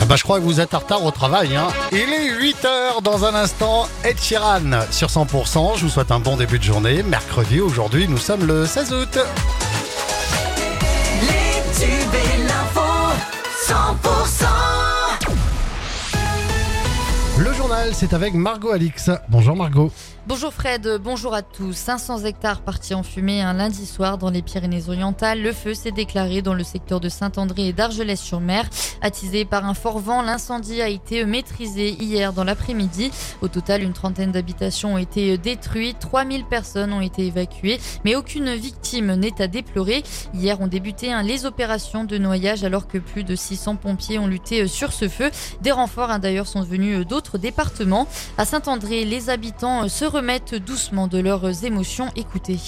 Eh ben, je crois que vous êtes en retard au travail. Hein. Il est 8h dans un instant. Ed Sheeran sur 100%. Je vous souhaite un bon début de journée. Mercredi, aujourd'hui, nous sommes le 16 août. Les tubes et l'info, 100%. Le journal, c'est avec Margot Alix. Bonjour Margot. Bonjour Fred, bonjour à tous. 500 hectares partis en fumée un lundi soir dans les Pyrénées-Orientales. Le feu s'est déclaré dans le secteur de Saint-André et d'Argelès-sur-Mer. Attisé par un fort vent, l'incendie a été maîtrisé hier dans l'après-midi. Au total, une trentaine d'habitations ont été détruites. 3000 personnes ont été évacuées, mais aucune victime n'est à déplorer. Hier ont débuté hein, les opérations de noyage alors que plus de 600 pompiers ont lutté sur ce feu. Des renforts hein, d'ailleurs sont venus d'autres départements. À Saint-André, les habitants se remettent doucement de leurs émotions. Écoutez.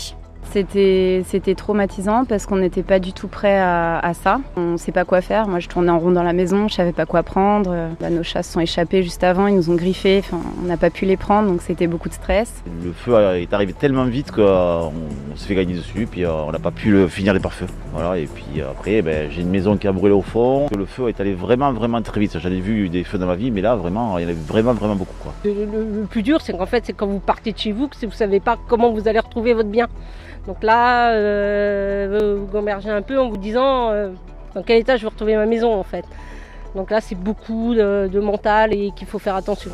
C'était, c'était traumatisant parce qu'on n'était pas du tout prêt à, à ça. On ne sait pas quoi faire. Moi, je tournais en rond dans la maison, je savais pas quoi prendre. Bah, nos chats se sont échappés juste avant, ils nous ont griffés. Enfin, on n'a pas pu les prendre, donc c'était beaucoup de stress. Le feu est arrivé tellement vite qu'on s'est fait gagner dessus, puis euh, on n'a pas pu le finir les pare-feux. Voilà, et puis après, ben, j'ai une maison qui a brûlé au fond. Le feu est allé vraiment, vraiment très vite. J'en ai vu des feux dans ma vie, mais là, vraiment, il y en avait vraiment, vraiment beaucoup. Quoi. Le, le- le plus dur, c'est qu'en fait, c'est quand vous partez de chez vous, que vous ne savez pas comment vous allez retrouver votre bien. Donc là, euh, vous gambergez un peu en vous disant euh, dans quel état je vais retrouver ma maison en fait. Donc là, c'est beaucoup de, de mental et qu'il faut faire attention.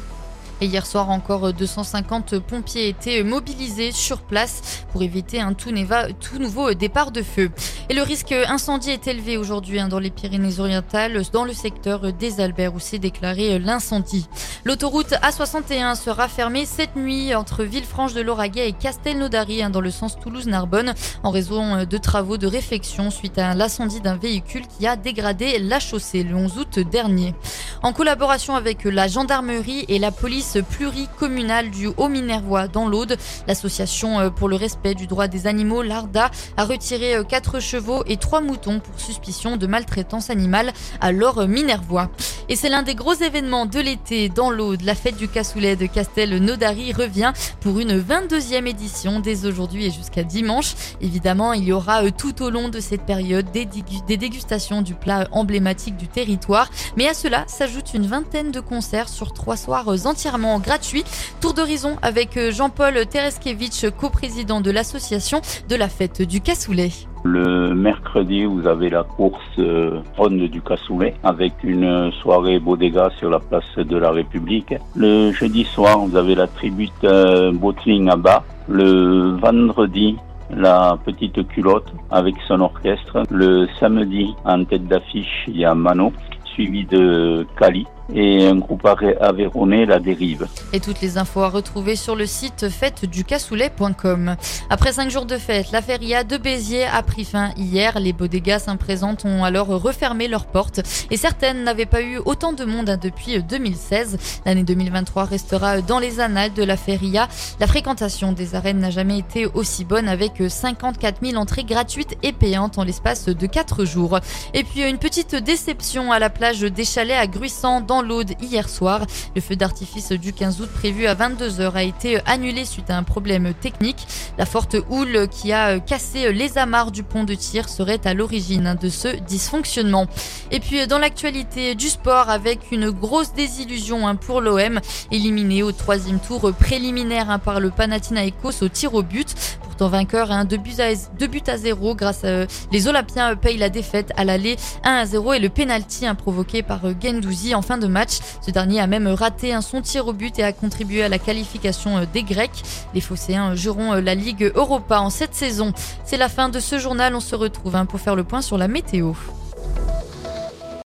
Et hier soir encore, 250 pompiers étaient mobilisés sur place pour éviter un tout, tout nouveau départ de feu. Et le risque incendie est élevé aujourd'hui hein, dans les Pyrénées-Orientales, dans le secteur des Alberts où s'est déclaré l'incendie. L'autoroute A61 sera fermée cette nuit entre Villefranche de Lauragais et Castelnaudary hein, dans le sens Toulouse-Narbonne en raison de travaux de réfection suite à l'incendie d'un véhicule qui a dégradé la chaussée le 11 août dernier. En collaboration avec la gendarmerie et la police pluricommunale du Haut-Minervois dans l'Aude, l'association euh, pour le respect du droit des animaux, l'ARDA, a retiré 4 chevaux et 3 moutons pour suspicion de maltraitance animale à l'or minervois. Et c'est l'un des gros événements de l'été dans l'Aude. La fête du cassoulet de Castelnaudary revient pour une 22e édition dès aujourd'hui et jusqu'à dimanche. Évidemment, il y aura euh, tout au long de cette période des, dégu- des dégustations du plat emblématique du territoire. Mais à cela s'ajoute une vingtaine de concerts sur trois soirs euh, entièrement gratuits. Tour d'horizon avec euh, Jean-Paul Tereskevitch, coprésident de l'association de la fête du cassoulet. Le mercredi, vous avez la course euh, ronde du cassoulet avec une soirée bodega sur la place de la République. Le jeudi soir, vous avez la tribute euh, bottling à bas. Le vendredi, la petite culotte avec son orchestre. Le samedi, en tête d'affiche, il y a Mano, suivi de Cali et un groupe aveyronais, La Dérive. Et toutes les infos à retrouver sur le site fêteducassoulet.com. Après cinq jours de fête, la feria de Béziers a pris fin hier. Les bodegas présentes ont alors refermé leurs portes et certaines n'avaient pas eu autant de monde hein, depuis 2016. L'année 2023 restera dans les annales de la feria. La fréquentation des arènes n'a jamais été aussi bonne avec 54 000 entrées gratuites et payantes en l'espace de 4 jours. Et puis une petite déception à la plage des Chalets à Gruissant dans l'Aude hier soir. Le feu d'artifice du 15 août prévu à 22h a été annulé suite à un problème technique. La forte houle qui a cassé les amarres du pont de tir serait à l'origine de ce dysfonctionnement. Et puis dans l'actualité du sport avec une grosse désillusion hein, pour l'OM, éliminé au troisième tour préliminaire hein, par le Panathinaikos au tir au but. Pourtant vainqueur, hein, deux, buts à, deux buts à zéro grâce à les Olympiens euh, payent la défaite à l'aller 1 à 0 et le penalty hein, provoqué par euh, Gendouzi en fin de match. Ce dernier a même raté un son tir au but et a contribué à la qualification euh, des Grecs. Les Phocéens joueront euh, la Ligue Europa en cette saison. C'est la fin de ce journal. On se retrouve hein, pour faire le point sur la météo.